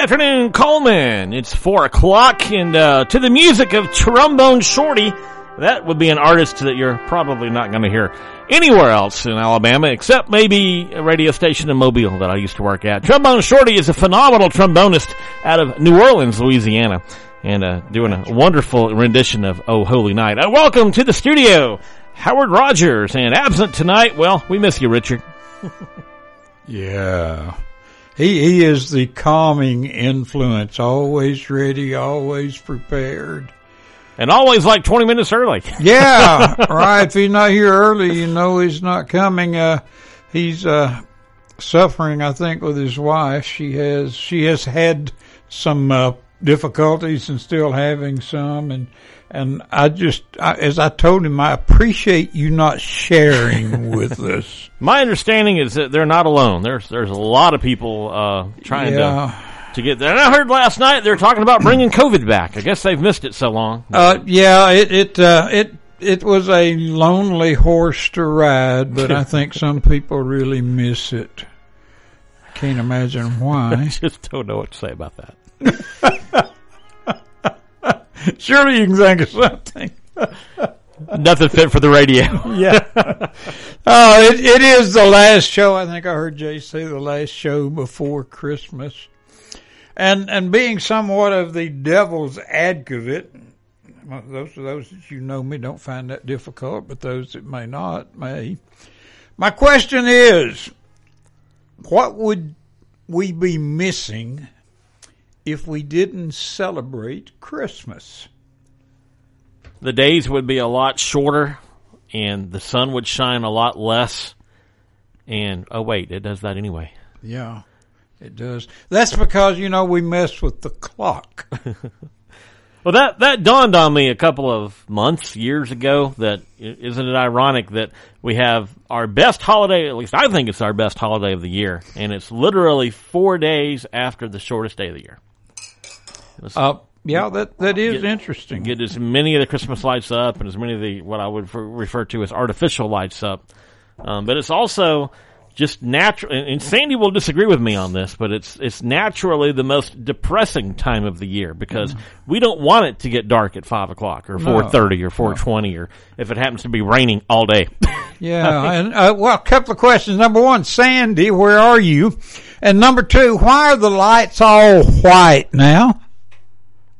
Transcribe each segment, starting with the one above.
afternoon, Cullman. It's four o'clock, and uh, to the music of Trombone Shorty, that would be an artist that you're probably not going to hear anywhere else in Alabama, except maybe a radio station in Mobile that I used to work at. Trombone Shorty is a phenomenal trombonist out of New Orleans, Louisiana, and uh, doing a wonderful rendition of "Oh Holy Night." Uh, welcome to the studio, Howard Rogers, and absent tonight. Well, we miss you, Richard. Yeah. He he is the calming influence, always ready, always prepared. And always like 20 minutes early. Yeah, right. If he's not here early, you know he's not coming. Uh, he's uh, suffering, I think, with his wife. She has she has had some uh, difficulties and still having some, and and I just, I, as I told him, I appreciate you not sharing with us. My understanding is that they're not alone. There's there's a lot of people uh, trying Yeah. to to get there. And I heard last night they're talking about bringing COVID back. I guess they've missed it so long. Uh, yeah, it it uh, it it was a lonely horse to ride, but I think some people really miss it. Can't imagine why. I Just don't know what to say about that. Surely you can think of something. Nothing fit for the radio. Yeah. oh, it, it is the last show. I think I heard Jay say the last show before Christmas. And and being somewhat of the devil's advocate, those of those that you know me don't find that difficult, but those that may not may. My question is, what would we be missing if we didn't celebrate Christmas? the days would be a lot shorter, and the sun would shine a lot less. And oh wait, it does that anyway. Yeah, it does. That's because you know we mess with the clock. Well, that that dawned on me a couple of months, years ago. That isn't it ironic that we have our best holiday? At least I think it's our best holiday of the year, and it's literally four days after the shortest day of the year. Let's Uh, yeah, that that is Get- interesting. get as many of the Christmas lights up and as many of the what I would refer- refer to as artificial lights up. Um, but it's also just natural. And, and Sandy will disagree with me on this, but it's it's naturally the most depressing time of the year because we don't want it to get dark at five o'clock or four thirty or four twenty or if it happens to be raining all day. yeah, and uh, well, a couple of questions. Number one, Sandy, where are you? And number two, why are the lights all white now?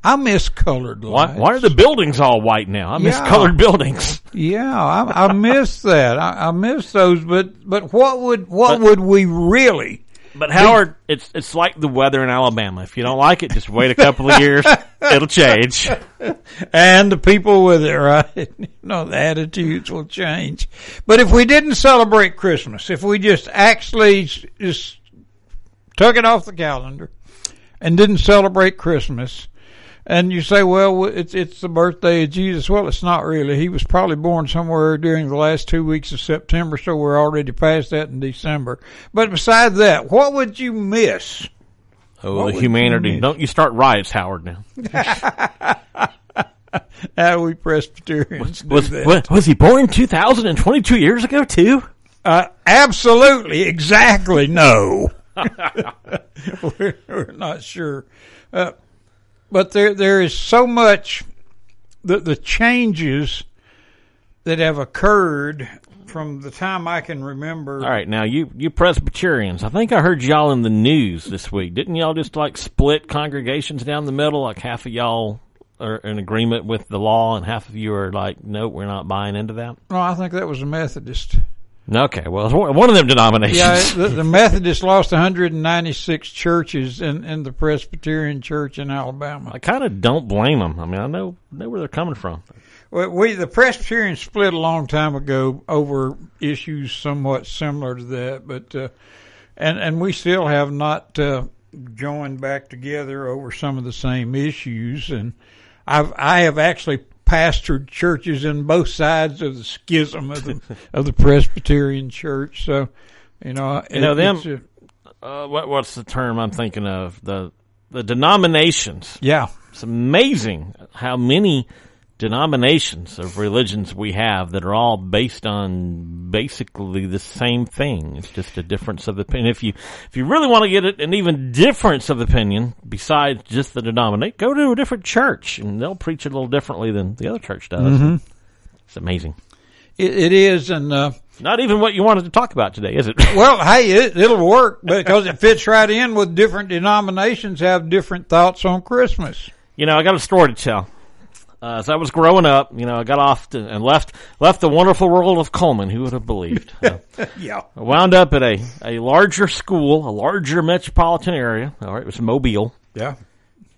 I miss colored why, lights. why are the buildings all white now? I miss Yeah. colored buildings. Yeah, I, I miss that. I, I miss those. But but what would what But- would we really? But Howard, it's it's like the weather in Alabama. If you don't like it, just wait a couple of years; it'll change. and the people with it, right? You know, the attitudes will change. But if we didn't celebrate Christmas, if we just actually just took it off the calendar and didn't celebrate Christmas, and you say, well, it's it's the birthday of Jesus. Well, it's not really. He was probably born somewhere during the last two weeks of September, so we're already past that in December. But besides that, what would you miss? Oh, What the humanity! you? Don't you start riots, Howard? Now How we Presbyterians do was that. wa- was he born two thousand and twenty two years ago too? Uh, absolutely, exactly, no. we're, we're not sure. Uh, but there, there is so much, the, the changes that have occurred from the time I can remember. All right, now you you Presbyterians, I think I heard y'all in the news this week. Didn't y'all just like split congregations down the middle? Like half of y'all are in agreement with the law, and half of you are like, nope, we're not buying into that. No, I think that was a Methodist. Okay, well, one of them denominations. Yeah, the, the Methodists lost 196 churches in, in the Presbyterian Church in Alabama. I kind of don't blame them. I mean, I know know where they're coming from. Well, we the Presbyterians split a long time ago over issues somewhat similar to that, but uh, and and we still have not uh, joined back together over some of the same issues. And I've I have actually pastored churches in both sides of the schism of the of the Presbyterian Church. So you know, You know, them- a- Uh, what what's the term I'm thinking of? The the denominations. yeah, It's amazing how many denominations of religions we have that are all based on basically the same thing. It's just a difference of opinion. If you if you really want to get it, an even difference of opinion besides just the denominate, go to a different church and they'll preach it a little differently than the other church does. Mm-hmm. It's amazing. It, it is, and uh, Not even what you wanted to talk about today, is it? well, hey, it, it'll work because it fits right in with different denominations have different thoughts on Christmas. you know, I got a story to tell. Uh, as I was growing up, you know, I got off to, and left left the wonderful world of Cullman. Who would have believed? Uh, Yeah. I wound up at a, a larger school, a larger metropolitan area. All right, it was Mobile. Yeah.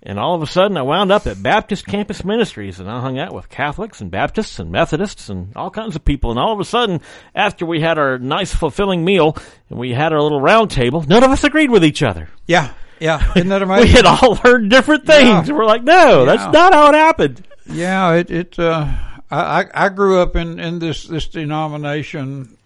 And all of a sudden, I wound up at Baptist Campus Ministries, and I hung out with Catholics and Baptists and Methodists and all kinds of people. And all of a sudden, after we had our nice, fulfilling meal and we had our little round table, none of us agreed with each other. Yeah. Yeah. Isn't that amazing? We had all heard different things. Yeah. We're like, no, Yeah. that's not how it happened. Yeah, it it uh, I I I grew up in in this this denomination.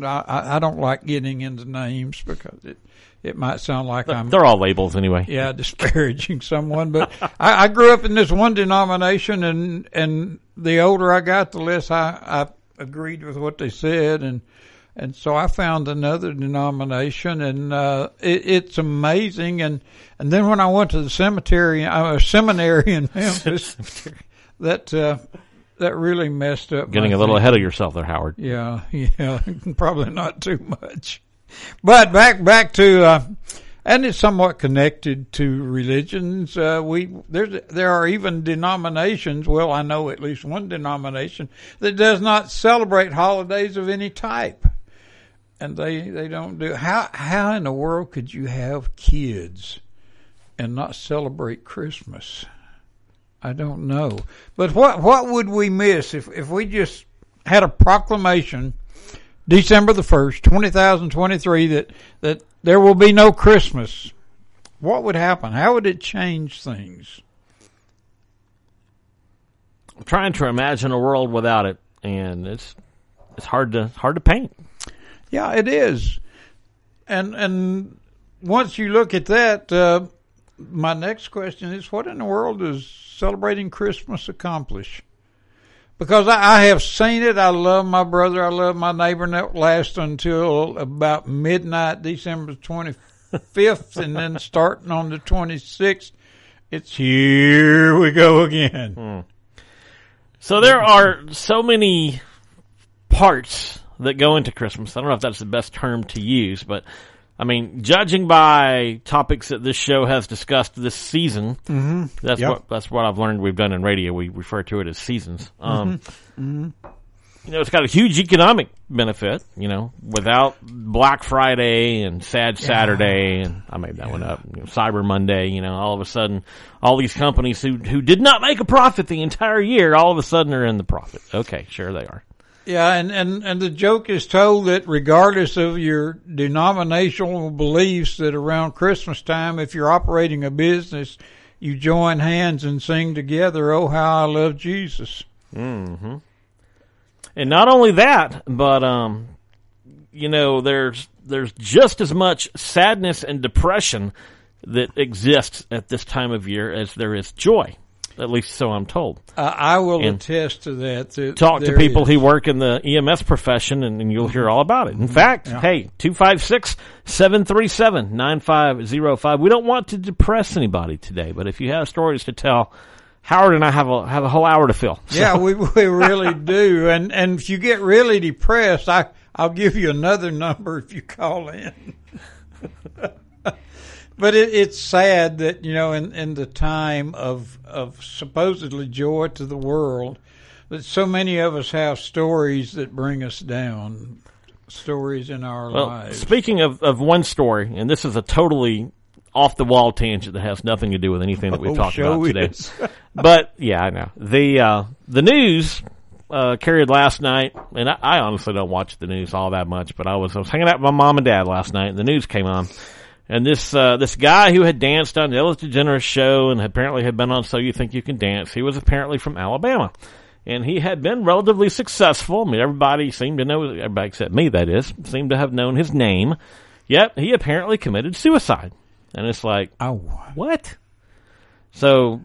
I I I don't like getting into names because it it might sound like I'm They're all labels anyway. yeah disparaging someone, but I, I grew up in this one denomination, and and the older I got, the less I I agreed with what they said, and and so I found another denomination, and uh, it, it's amazing. And and then when I went to the cemetery, uh, seminary in Memphis, that uh, that really messed up. Getting a little ahead of yourself there, Howard. Yeah, yeah, probably not too much. But back back to uh, and it's somewhat connected to religions. Uh, we there's there are even denominations. Well, I know at least one denomination that does not celebrate holidays of any type, and they they don't do. How how in the world could you have kids and not celebrate Christmas? I don't know. But what what would we miss if if we just had a proclamation December the 1st, 2023 that that there will be no Christmas? What would happen? How would it change things? I'm trying to imagine a world without it, and it's it's hard to hard to paint. Yeah, it is. And and once you look at that, uh, my next question is, what in the world does celebrating Christmas accomplish? Because I, I have seen it. I love my brother. I love my neighbor, and that lasts until about midnight, December twenty fifth, and then starting on the twenty sixth, it's here we go again. Hmm. So there are so many parts that go into Christmas. I don't know if that's the best term to use, but I mean, judging by topics that this show has discussed this season, mm-hmm. that's Yep. what that's what I've learned. We've done in radio. We refer to it as seasons. Um, You know, it's got a huge economic benefit. You know, without Black Friday and Sad Saturday, and I made that one up. You know, Cyber Monday. You know, all of a sudden, all these companies who who did not make a profit the entire year, all of a sudden are in the profit. Okay, sure they are. Yeah, and, and, and the joke is told that regardless of your denominational beliefs, that around Christmas time, if you're operating a business, you join hands and sing together, Oh, how I love Jesus. And not only that, but um, you know, there's there's just as much sadness and depression that exists at this time of year as there is joy. At least so I'm told. Uh, I will And attest to that. that Talk to people is. who work in the EMS profession and, and you'll hear all about it. In fact, hey, 256-737-9505. We don't want to depress anybody today, but if you have stories to tell, Howard and I have a have a whole hour to fill. So- Yeah, we we really do. And and if you get really depressed, I I'll give you another number if you call in. but it, it's sad that you know in in the time of of supposedly joy to the world, that so many of us have stories that bring us down, stories in our Well, lives. speaking of, of one story, and this is a totally off the wall tangent that has nothing to do with anything that we've Oh, talked about today. but yeah, I know the uh, the news uh, carried last night, and I, I honestly don't watch the news all that much. But I was I was hanging out with my mom and dad last night, and the news came on. And this uh, this guy who had danced on the Ellen DeGeneres show and apparently had been on So You Think You Can Dance, he was apparently from Alabama, and he had been relatively successful. I mean, everybody seemed to know, everybody except me, that is, seemed to have known his name. Yet he apparently committed suicide, and it's like, oh, what? So,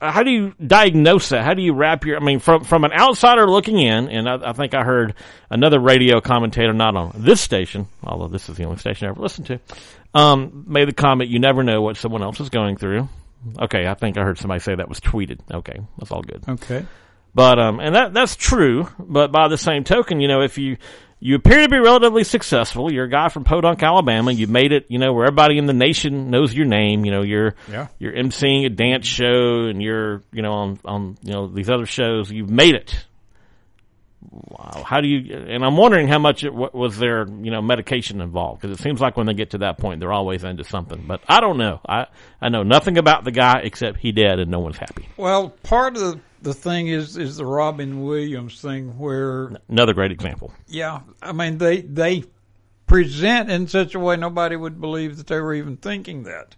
how do you diagnose that? How do you wrap your? I mean, from from an outsider looking in, and I, I think I heard another radio commentator, not on this station, although this is the only station I ever listened to, um, made the comment, "You never know what someone else is going through." Okay, I think I heard somebody say that was tweeted. Okay, that's all good. Okay. But um, and that that's true. But by the same token, you know, if you you appear to be relatively successful, you're a guy from Podunk, Alabama. You've made it, you know, where everybody in the nation knows your name. You know, you're Yeah. you're emceeing a dance show, and you're you know on on you know these other shows. You've made it. Wow. How do you? And I'm wondering how much it wa- was there, you know, medication involved because it seems like when they get to that point, they're always into something. But I don't know. I I know nothing about the guy except he dead and no one's happy. Well, part of the, the thing is is the Robin Williams thing where Another great example. yeah, I mean they they present in such a way nobody would believe that they were even thinking that.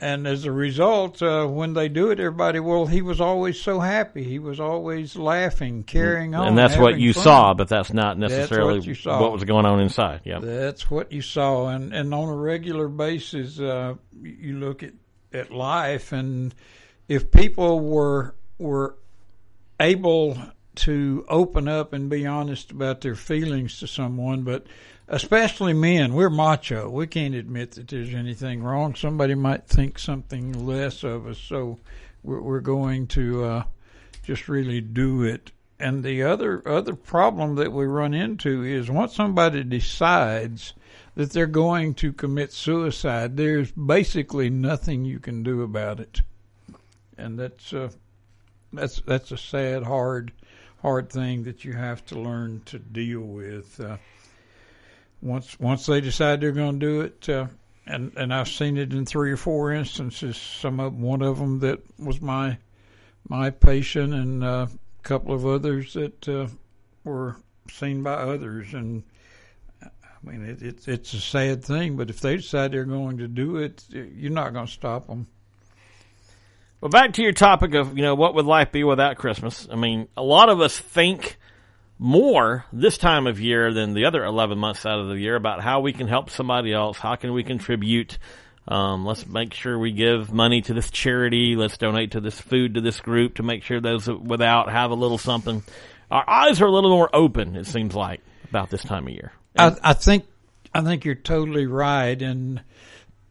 And as a result, uh, when they do it, everybody, well, he was always so happy. He was always laughing, carrying on. and that's what you fun. saw, but that's not necessarily what you saw. what was going on inside. Yeah, That's what you saw, and and on a regular basis, uh, you look at at life, and if people were were able to open up and be honest about their feelings to someone, but especially men, we're macho. We can't admit that there's anything wrong. Somebody might think something less of us, so we're, we're going to uh, just really do it. And the other other problem that we run into is once somebody decides that they're going to commit suicide, there's basically nothing you can do about it, and that's uh, that's that's a sad, hard, hard thing that you have to learn to deal with. Uh, once once they decide they're going to do it, uh, and and I've seen it in three or four instances. Some of one of them that was my my patient, and uh, a couple of others that uh, were seen by others, and. I mean, it, it's it's a sad thing, but if they decide they're going to do it, you're not going to stop them. Well, back to your topic of you know what would life be without Christmas? I mean, a lot of us think more this time of year than the other 11 months out of the year about how we can help somebody else. How can we contribute? Um, let's make sure we give money to this charity. Let's donate to this food to this group to make sure those without have a little something. Our eyes are a little more open. It seems like about this time of year. I, I think I think you're totally right, and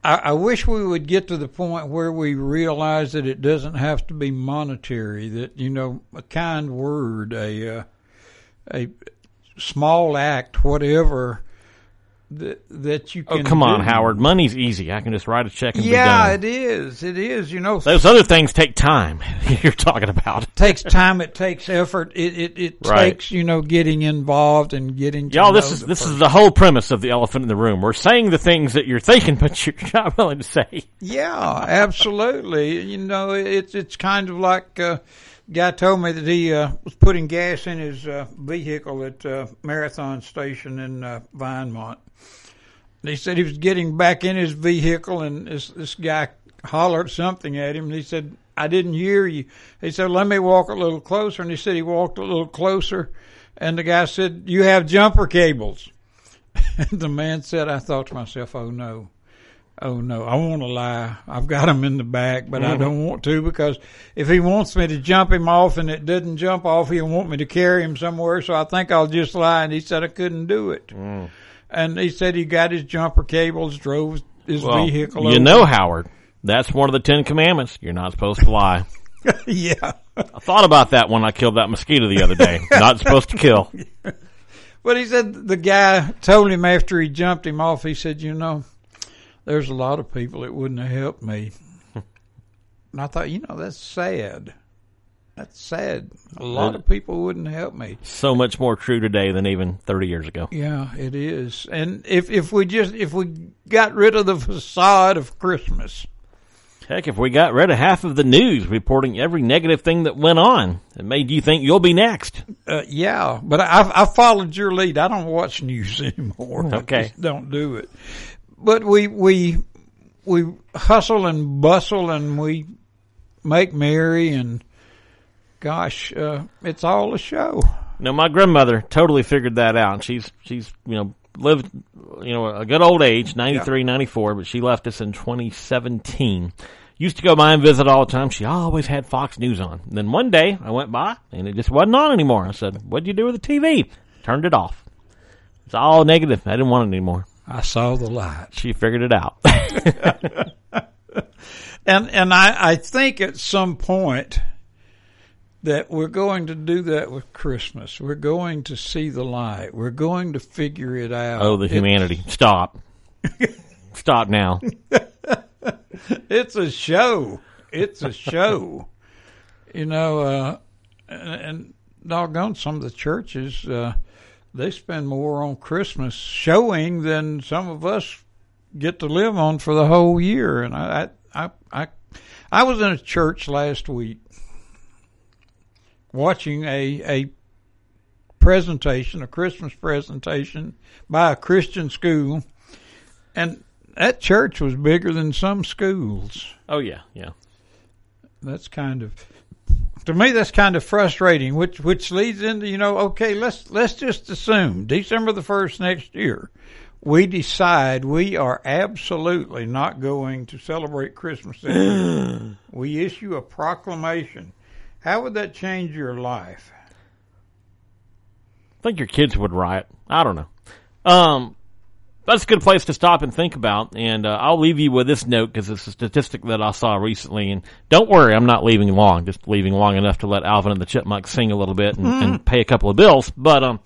I, I wish we would get to the point where we realize that it doesn't have to be monetary. That you know, a kind word, a uh, a small act, whatever that that you can. Oh, can. come on. Howard. Money's easy. I can just write a check and be Yeah, it is. It is. You know, Those other things take time. You're talking about. it takes time. It takes effort. It it, it Right. takes you know getting involved and getting. Y'all, this is the this is the whole premise of the elephant in the room. We're saying the things that you're thinking, but you're not willing to say. Yeah, absolutely. You know, it's it's kind of like uh, guy told me that he uh, was putting gas in his uh, vehicle at uh, Marathon Station in uh, Vinemont. And he said he was getting back in his vehicle, and this this guy hollered something at him, and he said, "I didn't hear you." He said, "Let me walk a little closer," and he said he walked a little closer, and the guy said, "You have jumper cables." And the man said, "I thought to myself, oh no." Oh no, I want to lie. I've got him in the back, but I mm. don't want to because if he wants me to jump him off and it doesn't jump off, he'll want me to carry him somewhere. So I think I'll just lie. And he said I couldn't do it. Mm. And he said he got his jumper cables, drove his Well, vehicle. you over. know, Howard, that's one of the Ten Commandments. You're not supposed to lie. yeah. I thought about that when I killed that mosquito the other day. not supposed to kill. But he said the guy told him after he jumped him off, he said, you know, there's a lot of people that wouldn't have helped me. and I thought, you know, that's sad. That's sad. A lot of people wouldn't help me. So much more true today than even 30 years ago. Yeah, it is. And if if we just if we got rid of the facade of Christmas, Heck, if we got rid of half of the news reporting every negative thing that went on, it made you think you'll be next. uh, yeah. But I I followed your lead. I don't watch news anymore. Okay. don't do it. But we we we hustle and bustle and we make merry and gosh, uh, it's all a show. No, my grandmother totally figured that out. She's she's you know lived you know a good old age, 93, 94, but she left us in 2017. Used to go by and visit all the time. She always had Fox News on. And then one day I went by and it just wasn't on anymore. I said, "What'd you do with the TV?" Turned it off. It's all negative. I didn't want it anymore. I saw the light. She figured it out. And and I, I think at some point that we're going to do that with Christmas. We're going to see the light. We're going to figure it out. oh, the It- humanity. Stop. Stop now. it's a show. It's a show. you know, uh, and, and doggone some of the churches, uh, they spend more on Christmas showing than some of us get to live on for the whole year. And I, I, I, I, was in a church last week watching a, a presentation, a Christmas presentation by a Christian school. And that church was bigger than some schools. Oh yeah, yeah. That's kind of to me that's kind of frustrating, which which leads into you know okay let's let's just assume December the first next year we decide we are absolutely not going to celebrate Christmas. we issue a proclamation. How would that change your life? I think your kids would riot. I don't know. Um, that's a good place to stop and think about. And uh, I'll leave you with this note because it's a statistic that I saw recently. And don't worry, I'm not leaving long. Just leaving long enough to let Alvin and the Chipmunks sing a little bit and, and pay a couple of bills. But um,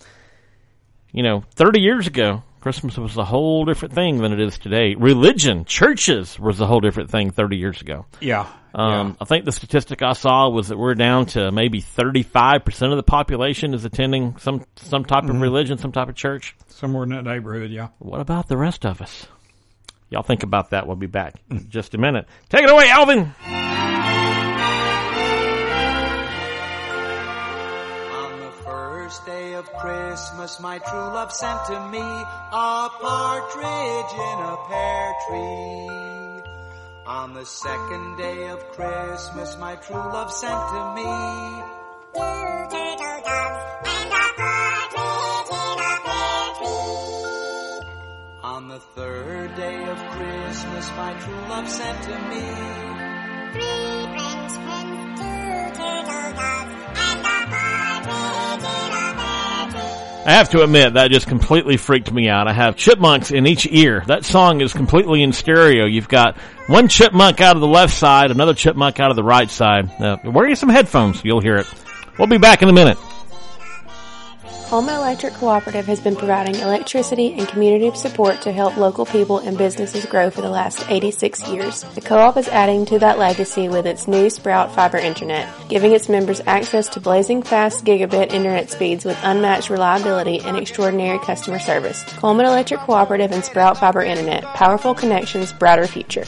you know, 30 years ago, Christmas was a whole different thing than it is today. Religion, churches was a whole different thing 30 years ago. Yeah. Um, I think the statistic I saw was that we're down to maybe 35% of the population is attending some, some type of religion, some type of church. Somewhere in that neighborhood, yeah. What about the rest of us? Y'all think about that. We'll be back in just a minute. Take it away, Alvin. Of Christmas, my true love sent to me a partridge in a pear tree. On the second day of Christmas, my true love sent to me Two turtle doves and a partridge in a pear tree. On the third day of Christmas, my true love sent to me Three French hens, two turtle doves, and a partridge I have to admit that just completely freaked me out. I have chipmunks in each ear. That song is completely in stereo. You've got one chipmunk out of the left side, another chipmunk out of the right side. Uh, wear you some headphones. You'll hear it. We'll be back in a minute. Cullman Electric Cooperative has been providing electricity and community support to help local people and businesses grow for the last 86 years. The co-op is adding to that legacy with its new Sprout Fiber Internet, giving its members access to blazing fast gigabit internet speeds with unmatched reliability and extraordinary customer service. Cullman Electric Cooperative and Sprout Fiber Internet. Powerful connections, brighter future.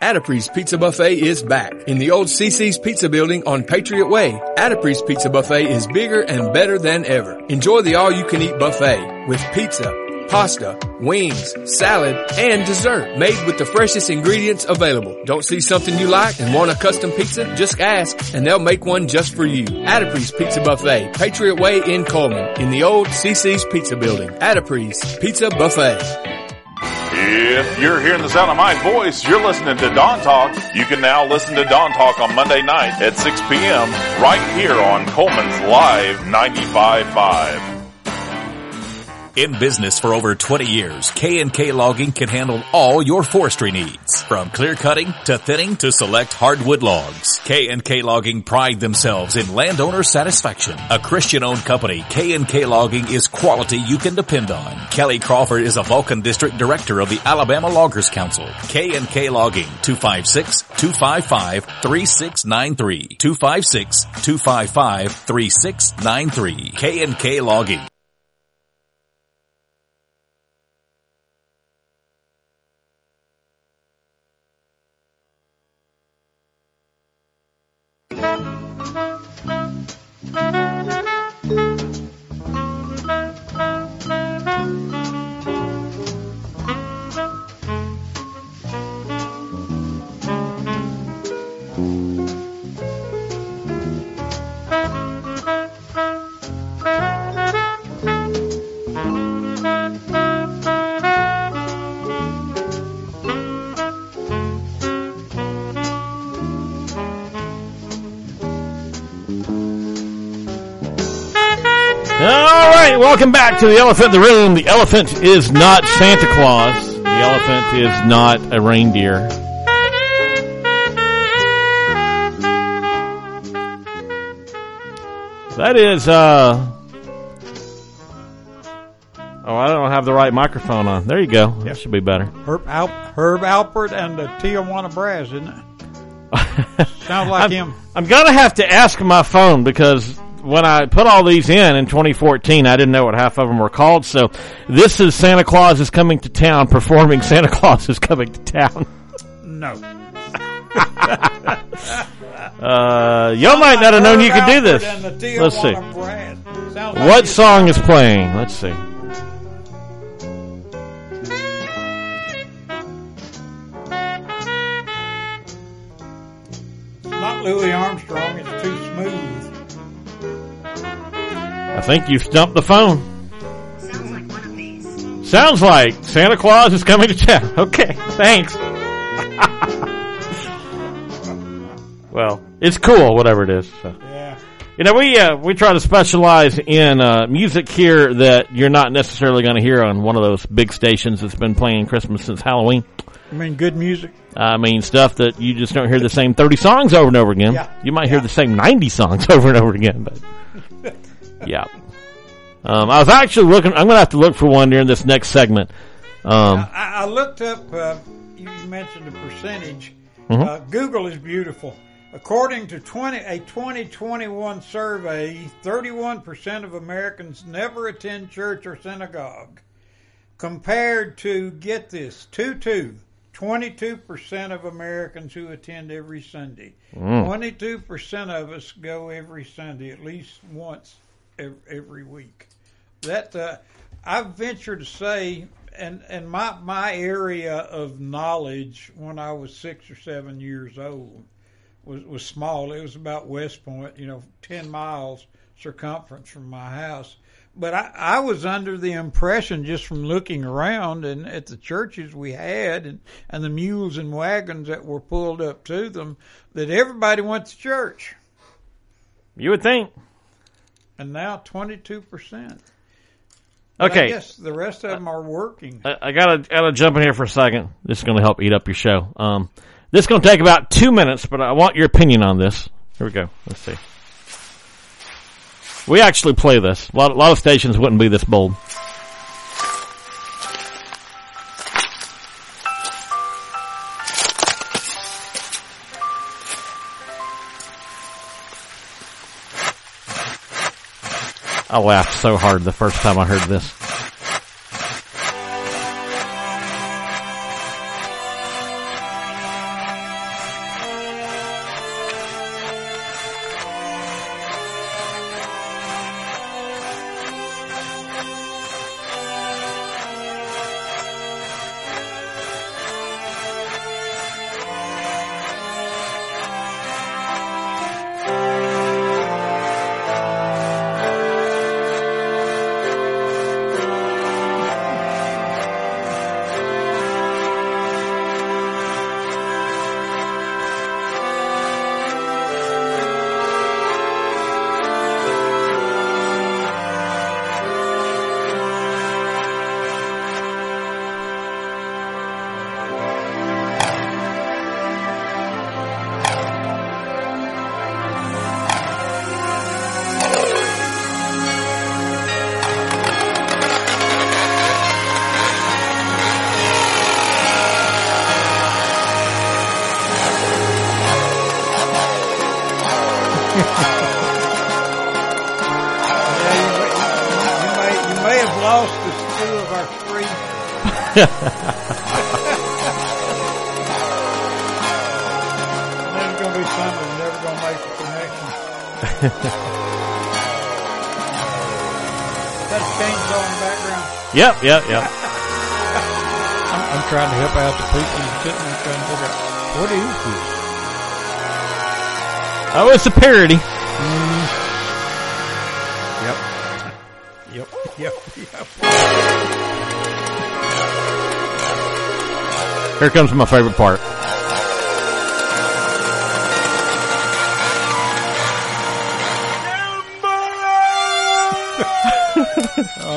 Addipre's Pizza Buffet is back in the old CC's Pizza Building on Patriot Way. Addipre's Pizza Buffet is bigger and better than ever. Enjoy the all-you-can-eat buffet with pizza, pasta, wings, salad, and dessert made with the freshest ingredients available. Don't see something you like and want a custom pizza? Just ask and they'll make one just for you. Addipre's Pizza Buffet, Patriot Way in Cullman in the old CC's Pizza Building. Addipre's Pizza Buffet. If you're hearing the sound of my voice, you're listening to Dawn Talk. You can now listen to Dawn Talk on Monday night at 6 p.m. right here on Cullman's Live 95.5. In business for over 20 years, K&K Logging can handle all your forestry needs. From clear cutting to thinning to select hardwood logs. K&K Logging pride themselves in landowner satisfaction. A Christian-owned company, K&K Logging is quality you can depend on. Kelly Crawford is a Vulcan District Director of the Alabama Loggers Council. K&K Logging, 256-255-3693. 256-255-3693. K&K Logging. Welcome back to the elephant in the room. The elephant is not Santa Claus. The elephant is not a reindeer. That is, uh, oh, I don't have the right microphone on. There you go. That should be better. Herb, Alp, Herb Alpert and the Tijuana Brass, isn't it? Sounds like I'm, him. I'm gonna have to ask my phone because when I put all these in in 2014, I didn't know what half of them were called. So this is Santa Claus is coming to town performing Santa Claus is coming to town. No. Uh, y'all might not have known you could do this. Herb Alpert and the Let's see. Tijuana Brass. Sounds like What song is playing? Let's see. Not Louis Armstrong. It's too smooth. I think you stumped the phone. Sounds like one of these. Sounds like Santa Claus is coming to town. Okay, thanks. well, it's cool, whatever it is. So. Yeah. You know, we uh, we try to specialize in uh, music here that you're not necessarily going to hear on one of those big stations that's been playing Christmas since Halloween. I mean, good music. I mean, stuff that you just don't hear the same 30 songs over and over again. Yeah. You might hear the same 90 songs over and over again, but yeah. Um, I was actually looking. I'm going to have to look for one during this next segment. Um, I, I looked up. Uh, you mentioned the percentage. Mm-hmm. Uh, Google is beautiful. According to 20, a 2021 survey, 31% of Americans never attend church or synagogue, compared to get this, two two. 22% of Americans who attend every Sunday. 22% of us go every Sunday at least once every, week. That uh, I venture to say, and and my my area of knowledge when I was six or seven years old was was small. It was about West Point, you know, ten miles circumference from my house. But I, I was under the impression just from looking around and at the churches we had and, and the mules and wagons that were pulled up to them that everybody went to church. you would think. And now twenty two percent. I Okay. guess the rest of them are working. I, I gotta gotta jump in here for a second. This is gonna help eat up your show. Um, this is gonna take about two minutes, but I want your opinion on this. Here we go. Let's see. We actually play this. A lot, a lot of stations wouldn't be this bold. I laughed so hard the first time I heard this. There's going to be some that are never going to make the connection. That chainsaw in the background. Yep, yep, yep. I'm, I'm trying to help out the people sitting there trying to figure out what is this? Oh, it's a parody. Yep. Here comes my favorite part.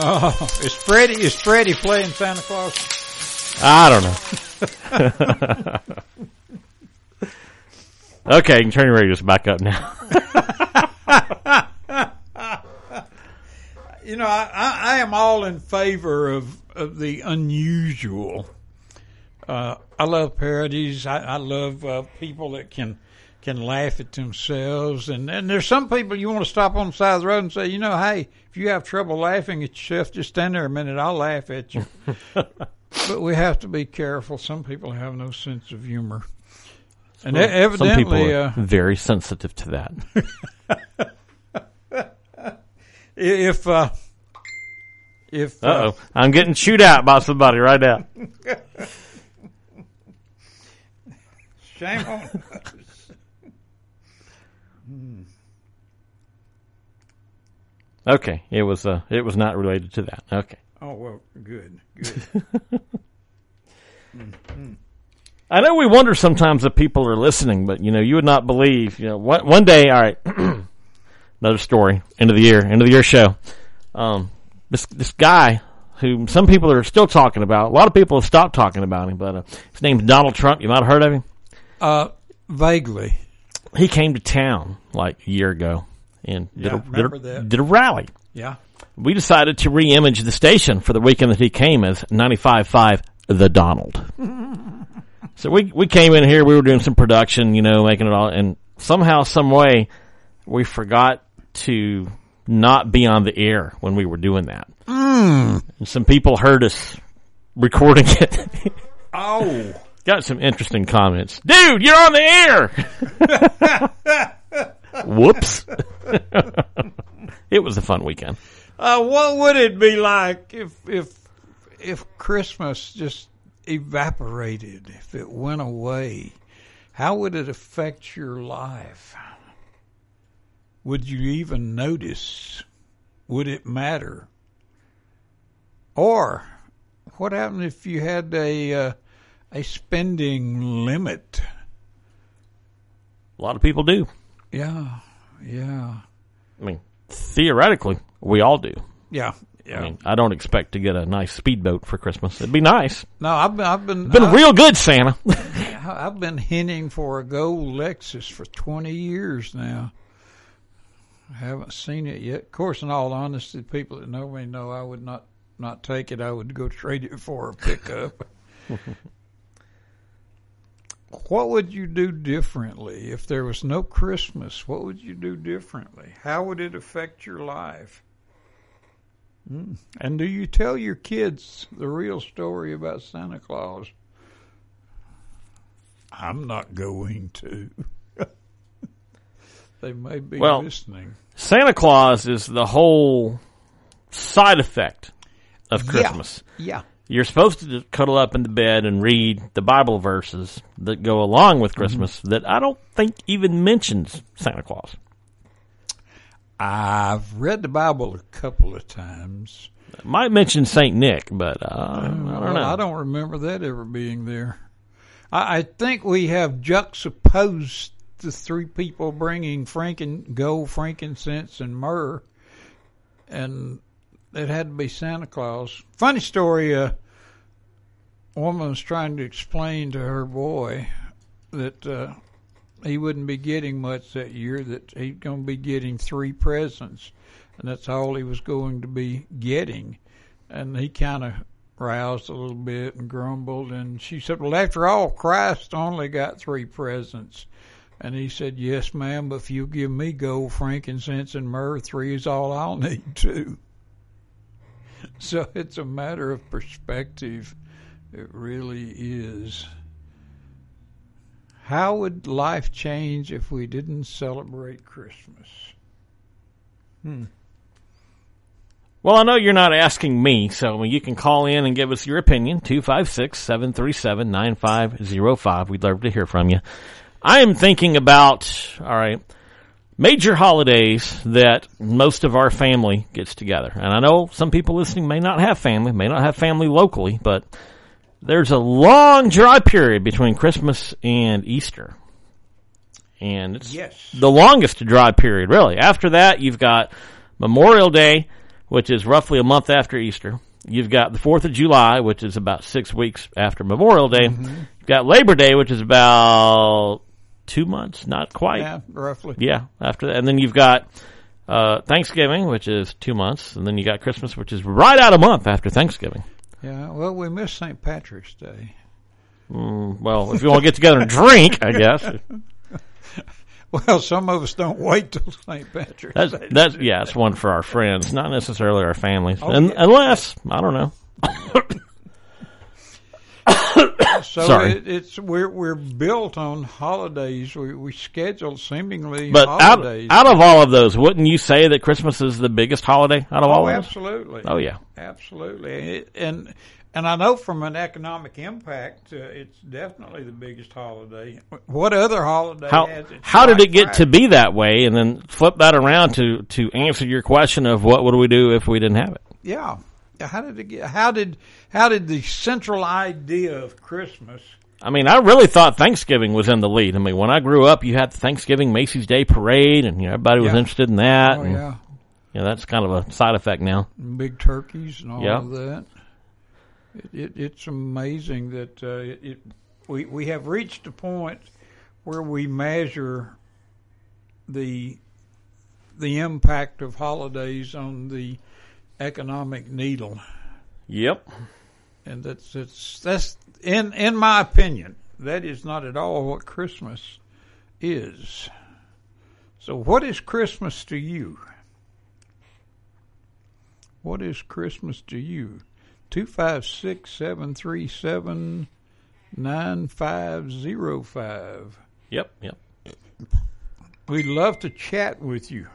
Oh, is Freddie is Freddie playing Santa Claus? I don't know. okay, you can turn your radios back up now. You know, I, I, I am all in favor of, of the unusual. Uh, I love parodies. I, I love uh, people that can can laugh at themselves. And, and there's some people you want to stop on the side of the road and say, you know, hey, if you have trouble laughing at yourself, just stand there a minute. I'll laugh at you. but we have to be careful. Some people have no sense of humor. And e- Some people evidently, are uh, very sensitive to that. if uh, if Uh oh, I'm getting chewed out by somebody right now. shame on us. Okay, it was uh, it was not related to that. Okay, Oh well, good, good. I know we wonder sometimes if people are listening, but you know, you would not believe. You know, one, one day, all right, another story. End of the year, end of the year show. Um, this this guy who some people are still talking about. A lot of people have stopped talking about him, but uh, his name's Donald Trump. You might have heard of him. Uh, vaguely. He came to town like a year ago and did, a, did, a, did a rally. Yeah. We decided to re-image the station for the weekend that he came as 95.5 The Donald. so we we came in here, we were doing some production, you know, making it all, and somehow, some way, we forgot to not be on the air when we were doing that. And some people heard us recording it. Oh. Got some interesting comments. Dude, you're on the air! Whoops. it was a fun weekend. Uh, what would it be like if if if Christmas just evaporated? If it went away, how would it affect your life? Would you even notice? Would it matter? Or what happened if you had a uh, a spending limit? A lot of people do. Yeah, yeah, I mean, theoretically, we all do. yeah, yeah. I mean, I don't expect to get a nice speedboat for Christmas. It'd be nice. no, I've been, I've been, Been I- real good, Santa. I've been hinting for a gold Lexus for 20 years now. I haven't seen it yet. Of course, in all honesty, people that know me know I would not not take it. I would go trade it for a pickup. what would you do differently if there was no Christmas? What would you do differently? How would it affect your life? Mm. And do you tell your kids the real story about Santa Claus? I'm not going to. they may be Well- listening. Santa Claus is the whole side effect of Christmas. Yeah. You're supposed to just cuddle up in the bed and read the Bible verses that go along with Christmas that I don't think even mentions Santa Claus. I've read the Bible a couple of times. It might mention Saint Nick, but uh, I don't Well, know. I don't remember that ever being there. I, I think we have juxtaposed the three people bringing franken, gold, frankincense, and myrrh, and it had to be Santa Claus. Funny story. Uh, woman was trying to explain to her boy that uh, he wouldn't be getting much that year. That he's going to be getting three presents, and that's all he was going to be getting. And he kind of roused a little bit and grumbled. And she said, "Well, after all, Christ only got three presents." And he said, "Yes, ma'am, but if you give me gold, frankincense, and myrrh, three is all I'll need too." So it's a matter of perspective. It really is. How would life change if we didn't celebrate Christmas? Hmm. Well, I know you're not asking me, so you can call in and give us your opinion. 256-737-9505. We'd love to hear from you. I am thinking about, all right, major holidays that most of our family gets together. And I know some people listening may not have family, may not have family locally, but there's a long dry period between Christmas and Easter. And it's Yes. the longest dry period, really. After that, you've got Memorial Day, which is roughly a month after Easter. You've got the 4th of July, which is about six weeks after Memorial Day. You've got Labor Day, which is about two months, not quite. Yeah, roughly. Yeah, after that. And then you've got uh, Thanksgiving, which is two months. And then you got Christmas, which is right out a month after Thanksgiving. Yeah. Well, we missed St. Patrick's Day. Mm, well, if you want to get together and drink, I guess. Well, some of us don't wait till St. Patrick's That's, Day. that's, yeah, it's one for our friends, not necessarily our families. Oh, Un- yeah. Unless, I don't know. So Sorry. It, it's we're we're built on holidays. We we schedule seemingly But out, holidays. out of all of those, wouldn't you say that Christmas is the biggest holiday out of all oh, of those? absolutely. Oh, yeah. absolutely. It- and and I know from an economic impact, uh, it's definitely the biggest holiday. What other holiday How how did it get to be that way? And then flip that around to to answer your question of what would we do if we didn't have it? Yeah. How did it get? How did how did the central idea of Christmas? I mean, I really thought Thanksgiving was in the lead. I mean, when I grew up, you had the Thanksgiving Macy's Day Parade, and you know everybody was Yeah. interested in that. Oh and, yeah, you know, that's kind of a side effect now. big turkeys and all Yeah. of that. It, it, it's amazing that uh, it, it we we have reached a point where we measure the the impact of holidays on the economic needle, Yep. and that's it's that's in in my opinion that is not at all what Christmas is. So, what is Christmas to you? What is Christmas to you? Two five six seven three seven nine five zero five. Yep. Yep. We'd love to chat with you.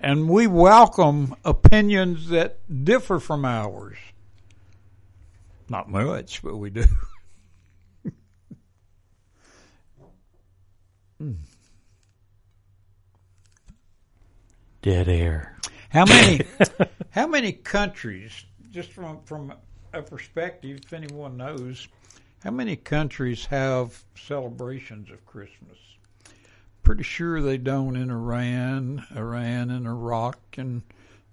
And we welcome opinions that differ from ours. Not much, but we do. Dead air. How many how many countries, just from from a perspective, if anyone knows, how many countries have celebrations of Christmas? Pretty sure they don't in Iran, Iran and Iraq and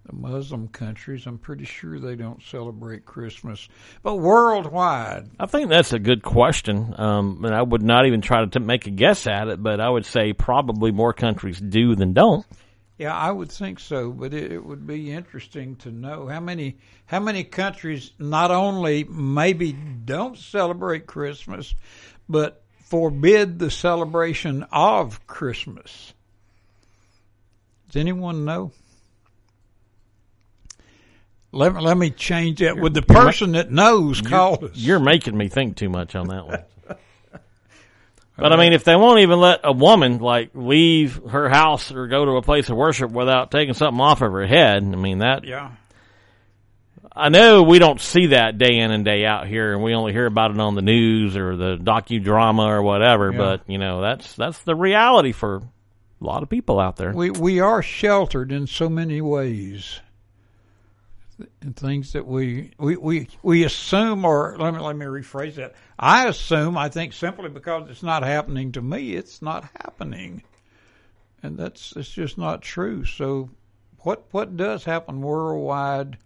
the Muslim countries. I'm pretty sure they don't celebrate Christmas. But worldwide, I think that's a good question, um, and I would not even try to t- make a guess at it, but I would say probably more countries do than don't. Yeah, I would think so, but it, it would be interesting to know how many how many countries not only maybe don't celebrate Christmas, but forbid the celebration of Christmas. Does anyone know? Let me, let me change that. Would the person that knows call us? You're making me think too much on that one. But I mean, if they won't even let a woman like leave her house or go to a place of worship without taking something off of her head, I mean that. yeah. I know we don't see that day in and day out here, and we only hear about it on the news or the docudrama or whatever. Yeah. But you know, that's that's the reality for a lot of people out there. We we are sheltered in so many ways. And things that we, we, we, we assume, or let me let me rephrase that. I assume, I think simply because it's not happening to me, it's not happening, and that's it's just not true. So, what what does happen worldwide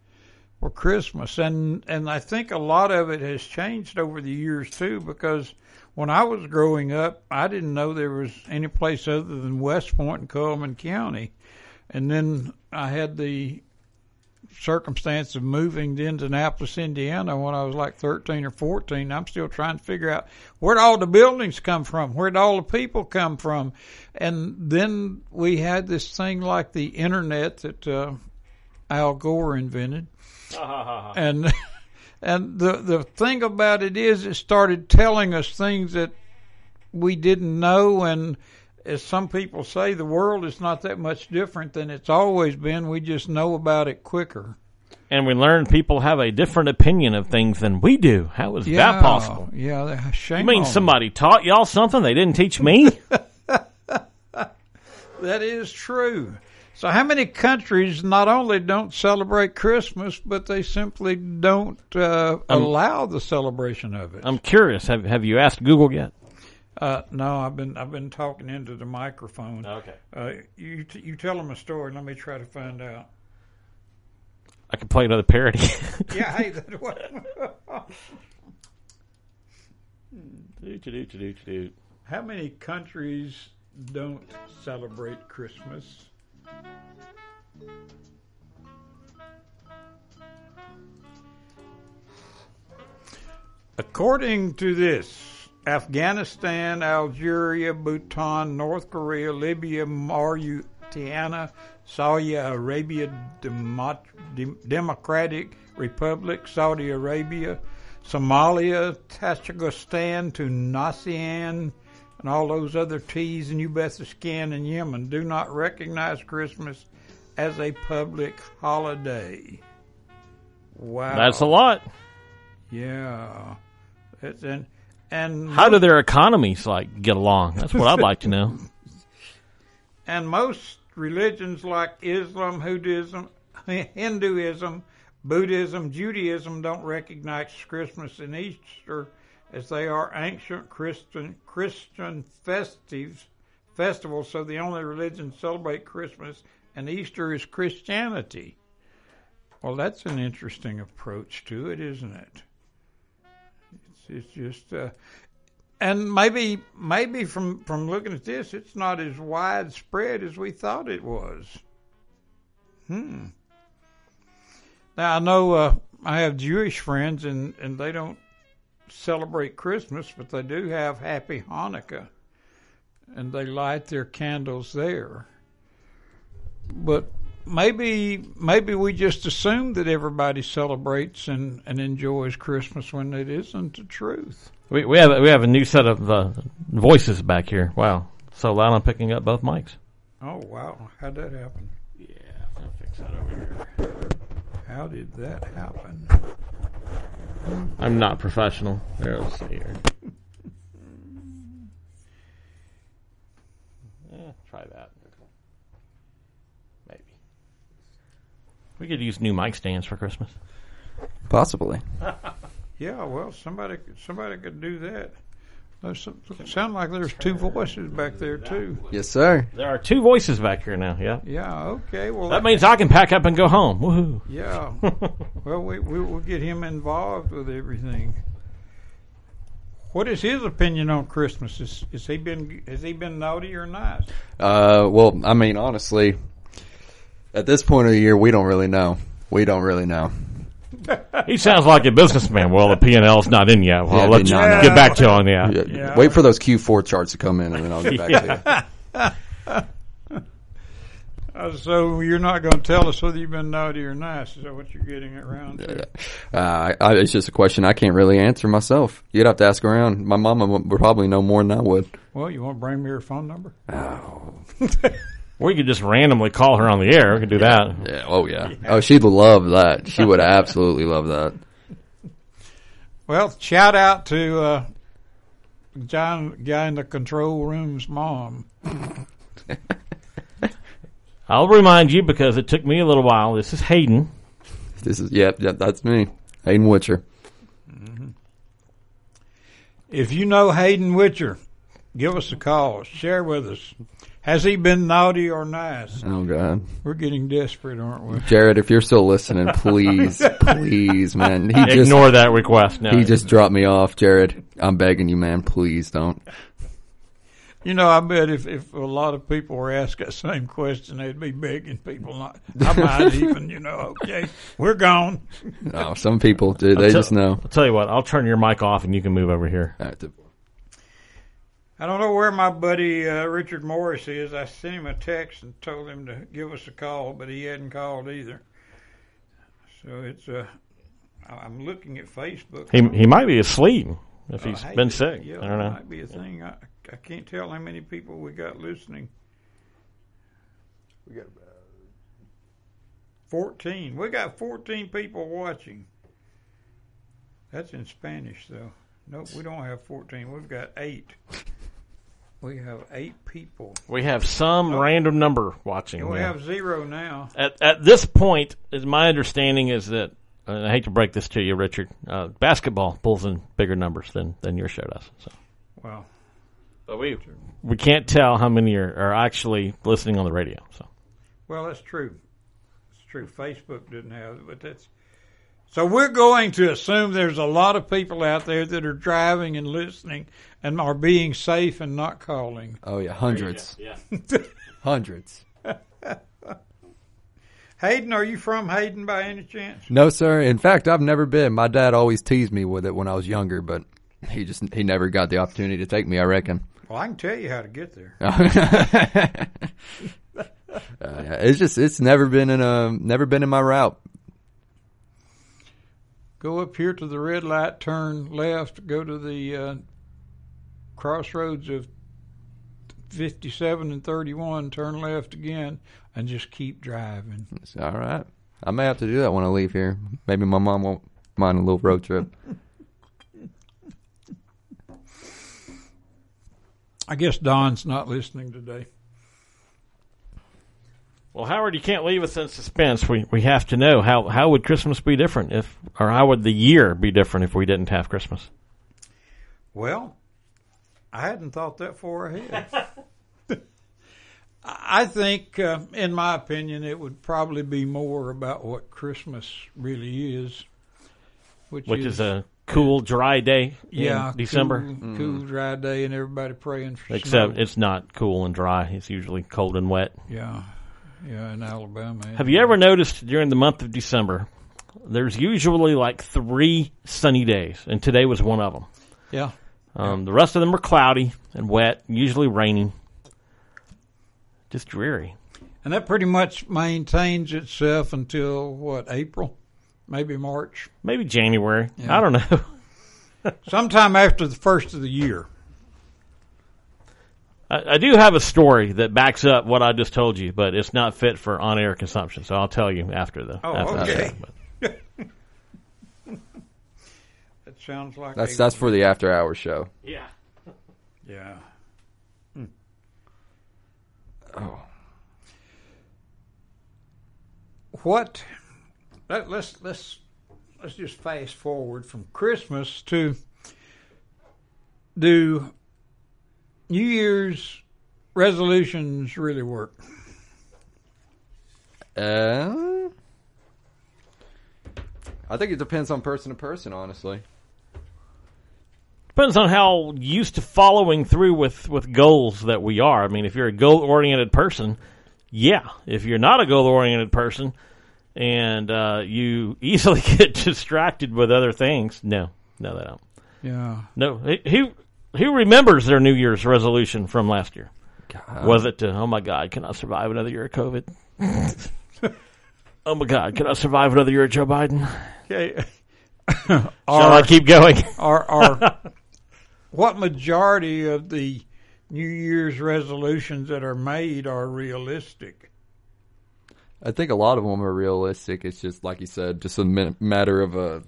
for Christmas? And and I think a lot of it has changed over the years too, because when I was growing up, I didn't know there was any place other than West Point and Cullman County. And then I had the circumstance of moving to Indianapolis, Indiana when I was like 13 or 14. I'm still trying to figure out where'd all the buildings come from? Where'd all the people come from? And then we had this thing like the internet that uh, Al Gore invented. and and the the thing about it is it started telling us things that we didn't know and as some people say the world is not that much different than it's always been we just know about it quicker and we learn people have a different opinion of things than we do. How is that possible? yeah that- shame You mean on somebody taught y'all something they didn't teach me? that is true so how many countries not only don't celebrate christmas but they simply don't uh, allow the celebration of it I'm curious. Have Have you asked Google yet? uh, no i've been i've been talking into the microphone Okay. Uh, you t- you tell them a story. Let me try to find out. I can play another parody. Yeah, hey, that Doo-doo-doo-doo-doo. how many countries don't celebrate Christmas? According to this, Afghanistan, Algeria, Bhutan, North Korea, Libya, Mauritania, Saudi Arabia, Demo- Dem- Democratic Republic, Saudi Arabia, Somalia, Tajikistan, Tunisian, and all those other T's and you bet in Uzbekistan in Yemen. Do not recognize Christmas as a public holiday. Wow. That's a lot. Yeah. It's, and and How do their economies like get along? That's what I'd like to know. and most religions like Islam, Hinduism, Hinduism, Buddhism, Judaism don't recognize Christmas and Easter as they are ancient Christian Christian festives festivals. So the only religions celebrate Christmas and Easter is Christianity. Well, that's an interesting approach to it, isn't it? It's, it's just, uh, and maybe maybe from from looking at this, it's not as widespread as we thought it was. Hmm. Now I know uh, I have Jewish friends, and and they don't celebrate Christmas, but they do have Happy Hanukkah, and they light their candles there. But maybe maybe we just assume that everybody celebrates and, and enjoys Christmas when it isn't the truth. We we have we have a new set of uh, voices back here. Wow, so loud I'm picking up both mics. Oh wow, how'd that happen? Yeah, I'll fix that over here. How did that happen? I'm not professional. There, let's see here. Yeah, try that. Maybe. We could use new mic stands for Christmas. Possibly. Yeah, well, somebody could- somebody could do that. There's some, sound like there's two voices back there too. Yes, sir. There are two voices back here now. Yeah, Yeah, okay. Well, that means I can pack up and go home. Woohoo! yeah. well, we, we will get him involved with everything. What is his opinion on Christmas? Is, is he been has he been naughty or nice? Uh, well, I mean, honestly, at this point of the year, we don't really know. We don't really know. He sounds like a businessman. Well, the P and L's not in yet. Well, Yeah, let's no, no. get back to on yeah. Yeah, Yeah. Wait for those Q4 charts to come in, and then I'll get back to you. Uh, so you're not going to tell us whether you've been naughty or nice? Is that what you're getting around to? Uh, I, I, it's just a question I can't really answer myself. You'd have to ask around. My mama would would probably know more than I would. Well, you want to bring me your phone number? We could just randomly call her on the air. We could do that. Yeah. Oh yeah. Oh, she'd love that. She would absolutely love that. Well, shout out to uh, John, guy in the control room's mom. I'll remind you because it took me a little while. This is Hayden. This is yep. Yep. That's me, Hayden Witcher. If you know Hayden Witcher, give us a call. Share with us. Has he been naughty or nice? Oh God, We're getting desperate, aren't we? Jared, if you're still listening, please, please, man. He just Ignore that request. No. he just dropped me off, Jared. I'm begging you, man. Please don't. You know, I bet if, if a lot of people were asked that same question, they'd be begging people not. I might even, you know, okay, we're gone. No, some people do. They tell- just know. I'll tell you what. I'll turn your mic off and you can move over here. All right, the- I don't know where my buddy uh, Richard Morris is. I sent him a text and told him to give us a call, but he hadn't called either. So it's uh, I'm looking at Facebook. He he might be asleep if Uh, he's hey, been sick. Yeah, I don't that know. might be a thing. I, I can't tell how many people we got listening. We got about fourteen. We got fourteen people watching. That's in Spanish, though. Nope, we don't have fourteen. We've got eight. We have eight people. We have some random number watching. And we yeah. have zero now. at at this point, is my understanding is that, and I hate to break this to you, Richard. Uh, basketball pulls in bigger numbers than than your show does. So, Well, but we we can't tell how many are, are actually listening on the radio. So well, that's true. It's true. Facebook didn't have it, but that's. So we're going to assume there's a lot of people out there that are driving and listening and are being safe and not calling. Oh yeah, hundreds, Yeah. hundreds. Hayden, are you from Hayden by any chance? No, sir. In fact, I've never been. My dad always teased me with it when I was younger, but he just he never got the opportunity to take me. I reckon. Well, I can tell you how to get there. Uh, yeah, it's just it's never been in a never been in my route. Go up here to the red light, turn left, go to the uh, crossroads of 57 and 31, turn left again, and just keep driving. All right. I may have to do that when I leave here. Maybe my mom won't mind a little road trip. I guess Don's not listening today. Well, Howard, you can't leave us in suspense. We we have to know how how would Christmas be different if, or how would the year be different if we didn't have Christmas? Well, I hadn't thought that far ahead. I think, uh, in my opinion, it would probably be more about what Christmas really is, which, Which is a cool, dry day yeah in December. cool, cool dry day, and everybody praying for Except snow. it's not cool and dry. It's usually cold and wet. yeah, yeah, in Alabama. Have you ever noticed during the month of December, there's usually like three sunny days, and today was one of them. Yeah, Um, The rest of them are cloudy and wet, usually raining. Just dreary. and that pretty much maintains itself until what April, maybe March, Maybe January. Yeah. I don't know. sometime after the first of the year. I, I do have a story that backs up what I just told you, but it's not fit for on-air consumption. So I'll tell you after the. Oh, after okay. show, but- That sounds like That's a- that's for the after hours show. Yeah. yeah. Hmm. Oh, what let, let's let's let's just fast forward from Christmas to do New Year's resolutions really work? uh, I think it depends on person to person, honestly. Depends on how used to following through with, with goals that we are. I mean, if you're a goal oriented person, yeah. If you're not a goal oriented person and uh, you easily get distracted with other things, no, no, they don't. Yeah. No, who who remembers their New Year's resolution from last year? God. Was it to, oh my God, can I survive another year of COVID? oh my God, can I survive another year of Joe Biden? Okay. Shall I keep going? Are are what majority of the New Year's resolutions that are made are realistic? I think a lot of them are realistic. It's just like you said, just a matter of a,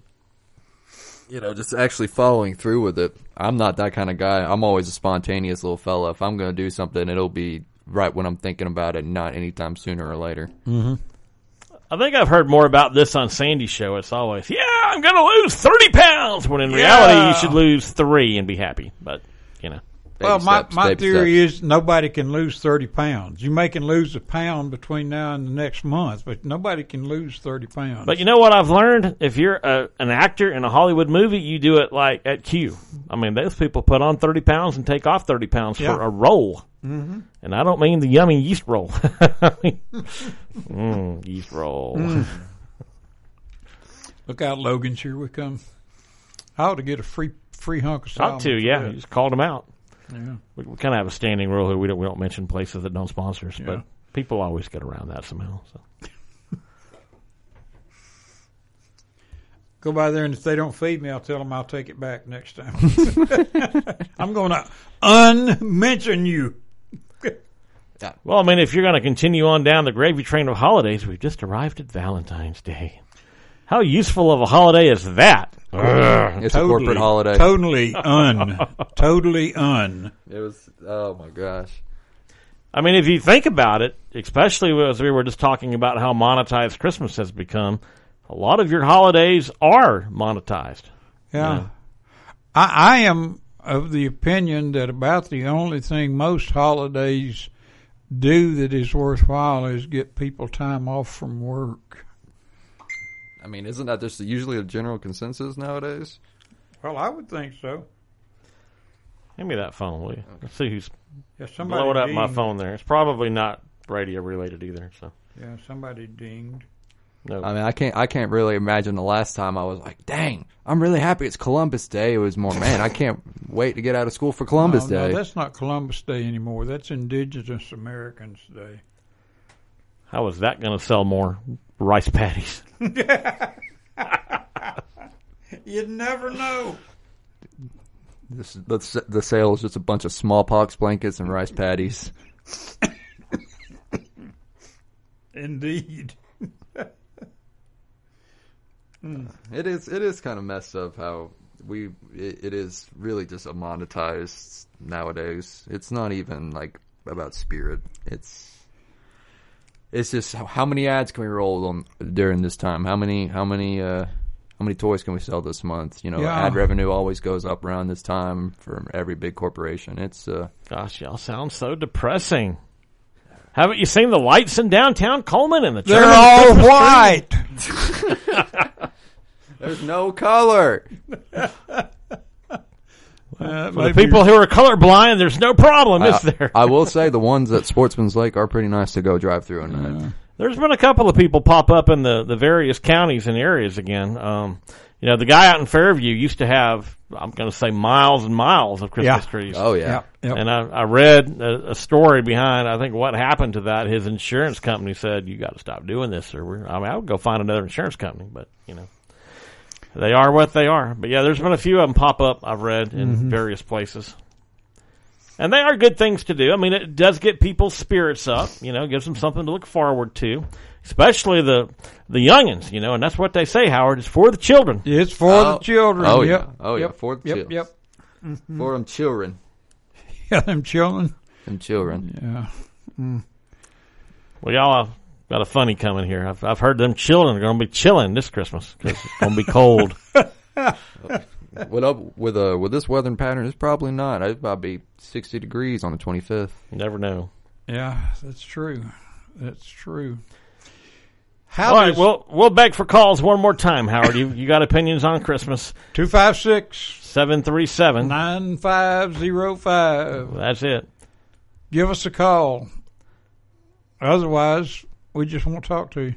you know, just actually following through with it. I'm not that kind of guy. I'm always a spontaneous little fella. If I'm going to do something, it'll be right when I'm thinking about it, not anytime sooner or later. Mm-hmm. I think I've heard more about this on Sandy's show. It's always, yeah, I'm going to lose 30 pounds, when in reality you should lose three and be happy. But, you know. Baby well, my, steps, my theory steps. is nobody can lose 30 pounds. You may can lose a pound between now and the next month, but nobody can lose 30 pounds. But you know what I've learned? If you're a, an actor in a Hollywood movie, you do it like at Q. I mean, those people put on 30 pounds and take off 30 pounds Yeah. for a role. Mm-hmm. And I don't mean the yummy yeast roll. I mean, mm, yeast roll. Look out, Logan's here we come. I ought to get a free free hunk of salmon. Ought to, yeah. Just called him out. Yeah. We, we kind of have a standing rule here. We don't we don't mention places that don't sponsor us, Yeah. but people always get around that somehow. So. Go by there, and if they don't feed me, I'll tell them I'll take it back next time. I'm going to unmention you. Well, I mean, if you're going to continue on down the gravy train of holidays, we've just arrived at Valentine's Day. How useful of a holiday is that? It's a corporate holiday. Totally un. totally un. It was. Oh my gosh. I mean, if you think about it, especially as we were just talking about how monetized Christmas has become, a lot of your holidays are monetized. Yeah. Yeah. I, I am of the opinion that about the only thing most holidays do that is worthwhile is get people time off from work. I mean, isn't that just usually a general consensus nowadays? Well, I would think so. Give me that phone, will you? Let's see who's Yeah, somebody blowing up my dinged. phone there. It's probably not radio related either. So Yeah, somebody dinged. no. I mean, I can't. I can't really imagine the last time I was like, "Dang, I'm really happy it's Columbus Day." It was more, man, I can't wait to get out of school for Columbus no, Day. No, that's not Columbus Day anymore. That's Indigenous Americans Day. How is that going to sell more rice patties? You'd never know. This, the, the sale is just a bunch of smallpox blankets and rice patties. Indeed. It is. It is kind of messed up how we. It, it is really just a monetized nowadays. It's not even like about spirit. It's. It's just how, how many ads can we roll on during this time? How many? How many? uh How many toys can we sell this month? You know, Yeah. ad revenue always goes up around this time for every big corporation. It's. uh Gosh, y'all sound so depressing. Haven't you seen the lights in downtown Cullman and the They're German all Christmas white. There's no color. Uh, For the people who are colorblind, there's no problem, is there? I will say the ones at Sportsman's Lake are pretty nice to go drive through. And There's been a couple of people pop up in the, the various counties and areas again. Um, you know, the guy out in Fairview used to have, I'm going to say miles and miles of Christmas Yeah. trees. oh yeah, Yep, yep. And I, I read a, a story behind, I think, what happened to that. His insurance company said, you got to stop doing this, or we're, I mean, I would go find another insurance company, but, you know, they are what they are. But yeah, there's been a few of them pop up, I've read, in Mm-hmm. various places. And they are good things to do. I mean, it does get people's spirits up, you know, gives them something to look forward to, especially the, the youngins, you know, and that's what they say, Howard, it's for the children. It's for Oh. the children. Oh, yep. yeah. Oh, yeah. Yep. For the yep. children. Yep. for them children, Yeah, them children. them children. Yeah. Well, y'all have got a funny coming here. I've, I've heard them children are going to be chilling this Christmas because it's going to be cold. What up with uh with this weather pattern? It's probably not. It's about to be sixty degrees on the twenty fifth. You never know. Yeah, that's true. That's true. How All right, does we'll we'll beg for calls one more time, Howard. You you got opinions on Christmas? two five six Seven three seven. nine five zero five? That's it. Give us a call. Otherwise, we just won't talk to you.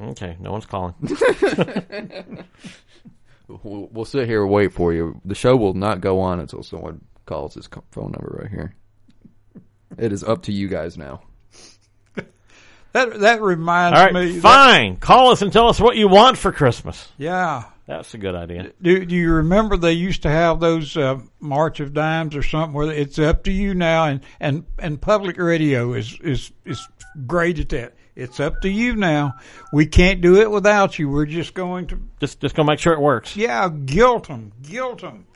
Okay, no one's calling. We'll, we'll sit here and wait for you. The show will not go on until someone calls this phone number right here. It is up to you guys now. That that reminds All right, me. that- fine. Call us and tell us what you want for Christmas. yeah. That's a good idea. Do, do you remember they used to have those uh, March of Dimes or something where it's up to you now, and and and public radio is is is great at that. It's up to you now. We can't do it without you. We're just going to Just just gonna make sure it works. yeah guilt them, guilt them.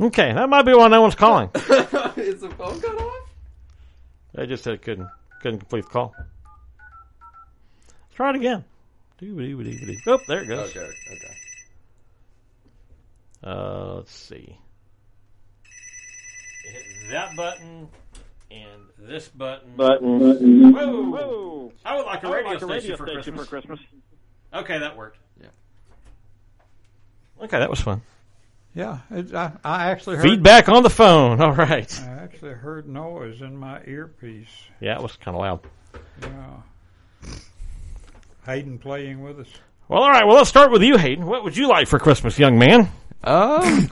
Okay, that might be why no one's calling. is the phone cut off? They just said couldn't couldn't complete the call. Let's try it again. Oh, there it goes. Okay, okay. Uh, let's see. Hit that button and this button. Button. Whoa, whoa! I would like a radio, station, for, Christmas. Christmas. Okay, that worked. Yeah. Okay, that was fun. Yeah, it, I I actually heard Feedback on the phone. All right. I actually heard noise in my earpiece. Yeah, it was kind of loud. Yeah. Hayden playing with us. Well, all right. Well, let's start with you, Hayden. What would you like for Christmas, young man? Um,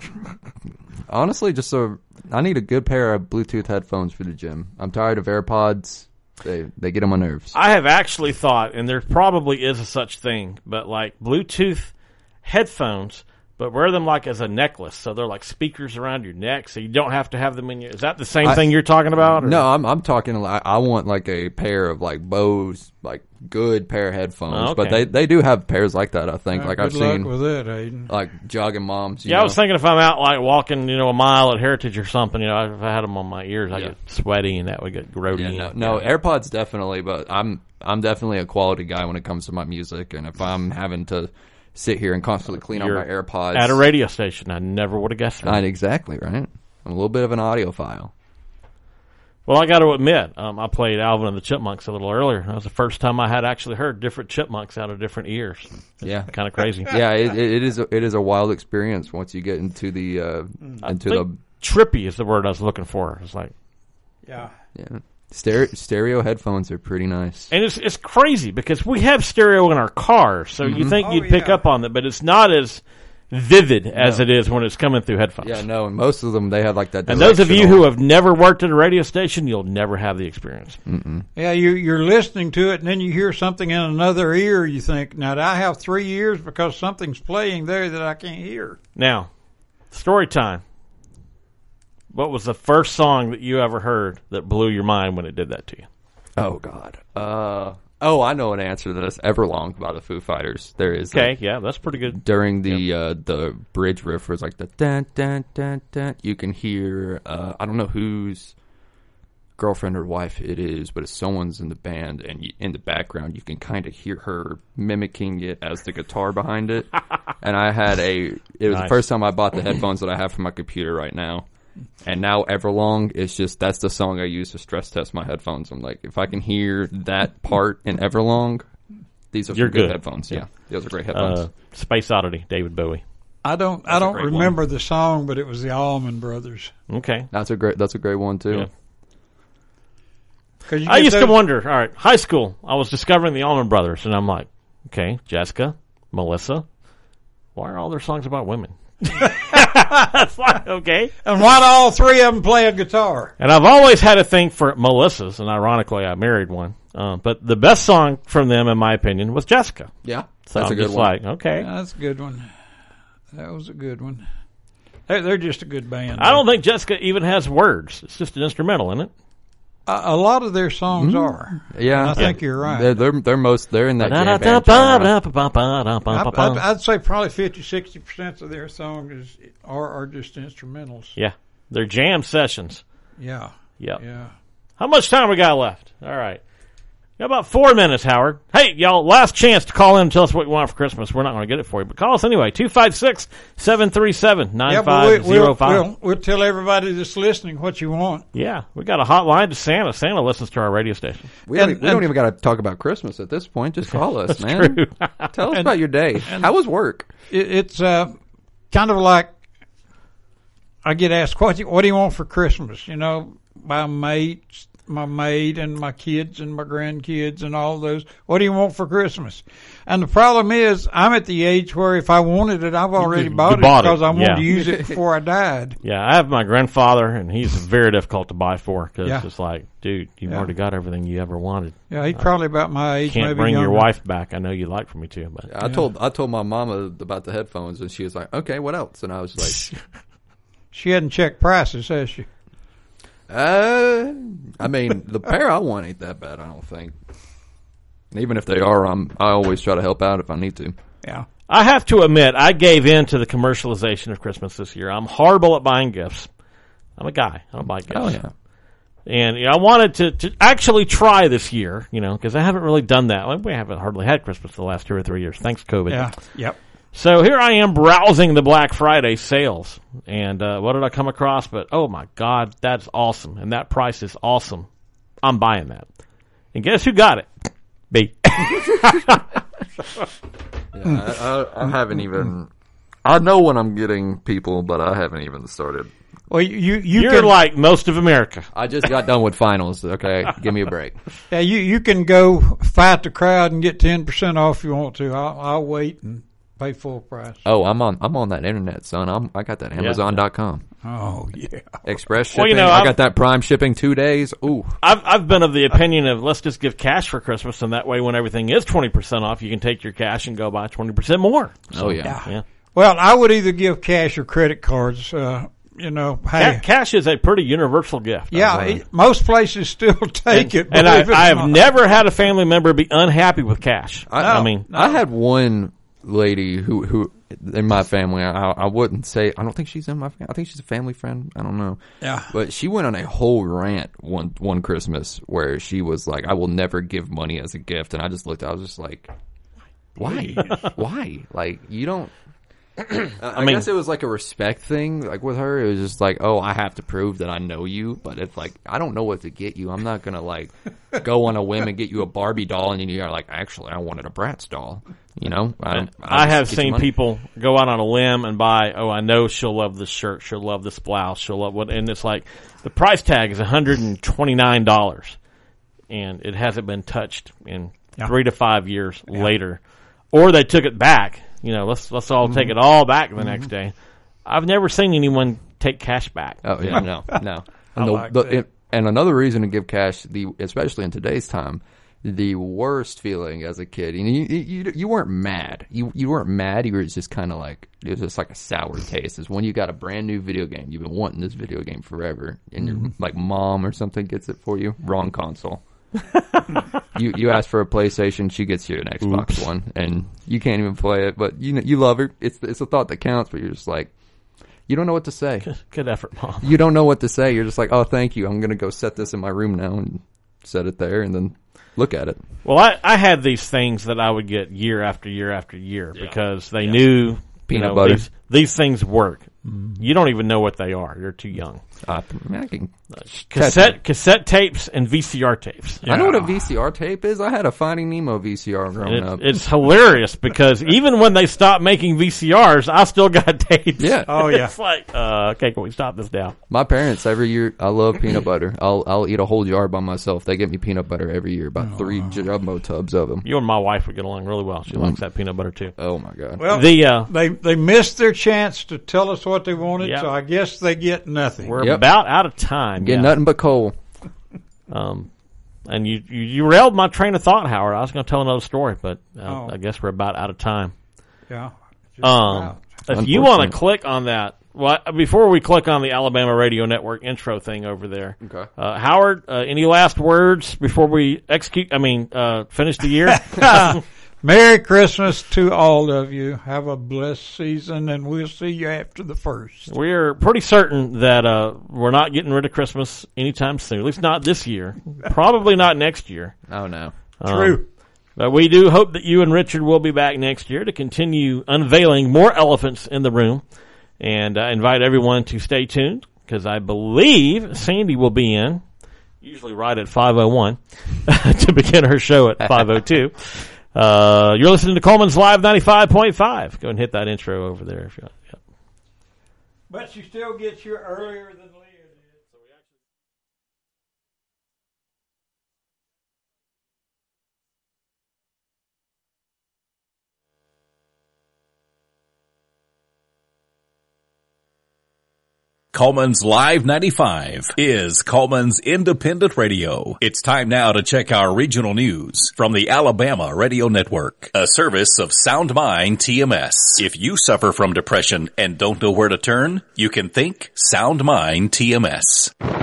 honestly, just so I need a good pair of Bluetooth headphones for the gym. I'm tired of AirPods. They they get on my nerves. I have actually thought, and there probably is a such thing, but like Bluetooth headphones, but wear them like as a necklace, so they're like speakers around your neck, so you don't have to have them in your. Is that the same I- thing you're talking about? or- No, I'm I'm talking. like I want like a pair of like Bose, like good pair of headphones. Oh, But they they do have pairs like that. I think. Like good I've luck seen with it, Hayden. like jogging moms. you Yeah, I was thinking if I'm out like walking, you know, a mile at Heritage or something, you know, if I had them on my ears, I Yeah. get sweaty and that would get grody. Yeah, no, no, AirPods definitely, but I'm I'm definitely a quality guy when it comes to my music, and if I'm having to sit here and constantly clean You're out my AirPods. At a radio station, I never would have guessed that. Not exactly right. I'm a little bit of an audiophile. Well, I got to admit, um, I played Alvin and the Chipmunks a little earlier. That was the first time I had actually heard different chipmunks out of different ears. Yeah. Kind of crazy. Yeah, it, it, it is. A, it is a wild experience once you get into the uh, I into think trippy is the word I was looking for. It's like, Yeah. yeah. Stereo stereo headphones are pretty nice. and it's it's crazy because we have stereo in our cars, so you mm-hmm. think Oh, you'd pick yeah. up on it, but it's not as vivid as it is when it's coming through headphones. Yeah, no, and most of them they have like that. And those of you who have never worked at a radio station, you'll never have the experience. Yeah, you, you're listening to it, and then you hear something in another ear. You think, now, do I have three ears because something's playing there that I can't hear? Now, story time. What was the first song that you ever heard that blew your mind when it did that to you? Oh God. Uh oh, I know an answer to this. Everlong by the Foo Fighters. There is Okay, yeah, that's pretty good. during the uh, the bridge riff was like the dun dun dun dun. You can hear uh, I don't know whose girlfriend or wife it is, but if someone's in the band and you, in the background, you can kind of hear her mimicking it as the guitar behind it. and I had a it was Nice. the first time I bought the headphones that I have for my computer right now. And now Everlong is just that's the song I use to stress test my headphones. I'm like, if I can hear that part in Everlong, these are You're good, good. headphones. Yeah, those are great headphones. Uh, Space Oddity, David Bowie. I don't. I don't great one. remember the song, but it was the Allman Brothers. Okay. That's a great. That's a great one too. Yeah. 'Cause you I get used to wonder, all right, high school, I was discovering the Allman Brothers, and I'm like, okay, Jessica, Melissa, why are all their songs about women? That's like, okay. And why do all three of them play a guitar? And I've always had a thing for Melissa's, and ironically, I married one. Uh, but the best song from them, in my opinion, was Jessica. Yeah, So that's I'm a good just one. like, okay. Yeah, that's a good one. That was a good one. They're, they're just a good band. I don't think Jessica even has words. It's just an instrumental, isn't it? A, a lot of their songs mm-hmm. are. Yeah, I think you're right. They're, they're they're most they're in that jam band genre. I, I'd, I'd say probably 50, 60 percent of their songs is, are are just instrumentals. Yeah. They're jam sessions. Yeah, Yep. yeah. How much time we got left? All right. Got about four minutes, Howard. Hey, y'all, last chance to call in and tell us what you want for Christmas. We're not going to get it for you, but call us anyway. 256 737 Yeah, we, we'll, 9505. we'll, we'll tell everybody that's listening what you want. Yeah, we got a hotline to Santa. Santa listens to our radio station. We, don't, And- don't even got to talk about Christmas at this point. Just call us, man. True. Tell us about your day. How was work? It, it's uh, kind of like I get asked, what, do you- what do you want for Christmas? You know, my mates, my maid, and my kids and my grandkids and all those. What do you want for Christmas? And the problem is, I'm at the age where if I wanted it, I've already you bought, bought it it, because I wanted yeah. to use it before I died. Yeah, I have my grandfather, and he's very difficult to buy for because Yeah. it's like, dude, you've Yeah. already got everything you ever wanted. Yeah, he's probably about my age. Can't maybe bring your wife back. I know you'd like for me to, but I told I told my mama about the headphones, and she was like, "Okay, what else?" And I was like, She hadn't checked prices, has she? "Uh, I mean, the pair I want ain't that bad. I don't think. And even if they are, I'm I always try to help out if I need to. Yeah. I have to admit, I gave in to the commercialization of Christmas this year. I'm horrible at buying gifts. I'm a guy. I don't buy gifts. Oh yeah, And you know, I wanted to, to actually try this year, you know, because I haven't really done that. Well, We haven't hardly had Christmas the last two or three years. Thanks, COVID. Yeah. Yep. So here I am browsing the Black Friday sales. And uh, what did I come across? But oh my God, that's awesome. And that price is awesome. I'm buying that. And guess who got it? B. I, I, I haven't even. I know when I'm getting people, but I haven't even started. Well, you you You're can like most of America. I just got done with finals. Okay, give me a break. yeah you you can go fight the crowd and get ten percent off if you want to. I'll, I'll wait and pay full price. Oh, I'm on. I'm on that internet, son. I'm. I got that Amazon.com. Oh yeah. Express shipping. Well, you know, I I've- got that Prime shipping two days. Ooh, I've I've been of the opinion of let's just give cash for Christmas, and that way, when everything is twenty percent off, you can take your cash and go buy twenty percent more. oh yeah. Yeah, Well, I would either give cash or credit cards. Uh, you know, hey, Ca- cash is a pretty universal gift. I've yeah, learned. it- most places still take it. and I, believe it or I have not. never had a family member be unhappy with cash. I, No. mean, I had one lady who who in my family. I, I wouldn't say. I don't think she's in my. family. I think she's a family friend. I don't know. Yeah. But she went on a whole rant one one Christmas where she was like, "I will never give money as a gift," and I just looked. I was just like, Why? Why? Like you don't. I, I mean- guess it was like a respect thing. Like with her, it was just like, oh, I have to prove that I know you. But if like I don't know what to get you, I'm not gonna like go on a whim and get you a Barbie doll, and then you're like, actually, I wanted a Bratz doll. You know, I, don't- I'll I have seen people go out on a limb and buy. Oh, I know she'll love this shirt. She'll love this blouse. She'll love what, and it's like the price tag is one hundred and twenty nine dollars, and it hasn't been touched in Yeah. three to five years later, or they took it back. You know, let's let's all Mm-hmm. take it all back the next day. I've never seen anyone take cash back. Oh yeah, no, no. And, the, like the, it- and another reason to give cash, the especially in today's time, the worst feeling as a kid. You you, you, you weren't mad. You you weren't mad. You were just kind of like it was just like a sour taste. Is when you got a brand new video game. You've been wanting this video game forever, and your mm-hmm. like mom or something gets it for you. Wrong console. you you ask for a PlayStation, she gets you an Xbox One, and you can't even play it. But you know, you love her. It's it's a thought that counts. But you're just like, you don't know what to say Good effort, mom. you don't know what to say. You're just like, oh, thank you. I'm gonna go set this in my room now and set it there, and then look at it. Well, I, I had these things that I would get year after year after year because they knew Peanut you know, butter. These, these things work. You don't even know what they are. You're too young. Uh, I, I can Cassette cassette tapes and VCR tapes. I know what a VCR tape is. I had a Finding Nemo VCR growing It, up. it's hilarious because even when they stopped making VCRs, I still got tapes. Yeah. Oh, yeah. it's like, uh, okay, can we stop this now? my parents every year. I love peanut butter. I'll I'll eat a whole jar by myself. They get me peanut butter every year, about three jumbo tubs of them. You and my wife would get along really well. She likes that peanut butter too. Oh my god. Well, The uh, they they missed their chance to tell us what they wanted, Yep. so I guess they get nothing. we're Yep. about out of time. Get yeah. nothing but coal. Um, and you, you you railed my train of thought, Howard. I was going to tell another story, but uh, Oh. I guess we're about out of time. yeah. Um, if you want to click on that, well, before we click on the Alabama Radio Network intro thing over there, Okay. uh, Howard, uh, any last words before we execute? I mean, uh, finish the year. Merry Christmas to all of you. Have a blessed season, and we'll see you after the first. we're pretty certain that uh, we're not getting rid of Christmas anytime soon. At least not this year. Probably not next year. Oh no. Um, True. But we do hope that you and Richard will be back next year to continue unveiling more elephants in the room. And I invite everyone to stay tuned because I believe Sandy will be in, usually right at 501, to begin her show at 502. Uh, you're listening to Cullman's Live 95.5. Go and hit that intro over there if you want. Yep. But she still gets here earlier Cullman's Live 95 is Cullman's Independent Radio. It's time now to check our regional news from the Alabama Radio Network, a service of Sound Mind TMS. If you suffer from depression and don't know where to turn, you can think Sound Mind TMS.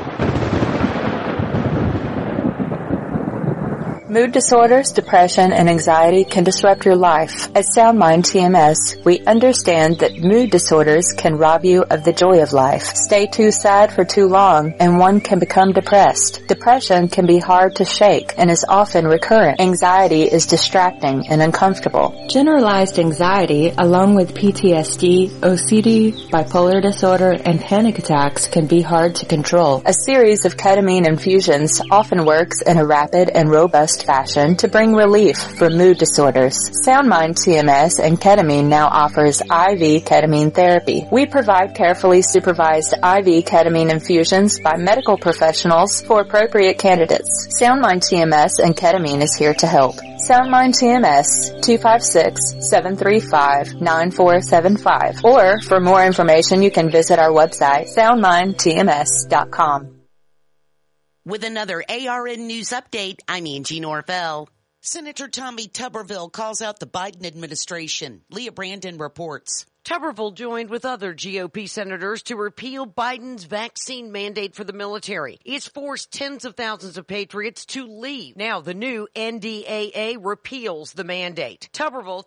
Mood disorders, depression, and anxiety can disrupt your life. At SoundMind TMS, we understand that mood disorders can rob you of the joy of life. Stay too sad for too long, and one can become depressed. Depression can be hard to shake and is often recurrent. Anxiety is distracting and uncomfortable. Generalized anxiety, along with PTSD, OCD, bipolar disorder, and panic attacks can be hard to control. A series of ketamine infusions often works in a rapid and robust fashion to bring relief for mood disorders. SoundMind TMS and ketamine now offers IV ketamine therapy. We provide carefully supervised IV ketamine infusions by medical professionals for appropriate candidates. SoundMind TMS and ketamine is here to help. SoundMind TMS 256-735-9475 or for more information you can visit our website soundmindtms.com. With another ARN News update, I'm Angie Norvell. Senator Tommy Tuberville calls out the Biden administration. Leah Brandon reports. Tuberville joined with other GOP senators to repeal Biden's vaccine mandate for the military. It's forced tens of thousands of patriots to leave. Now the new NDAA repeals the mandate. Tuberville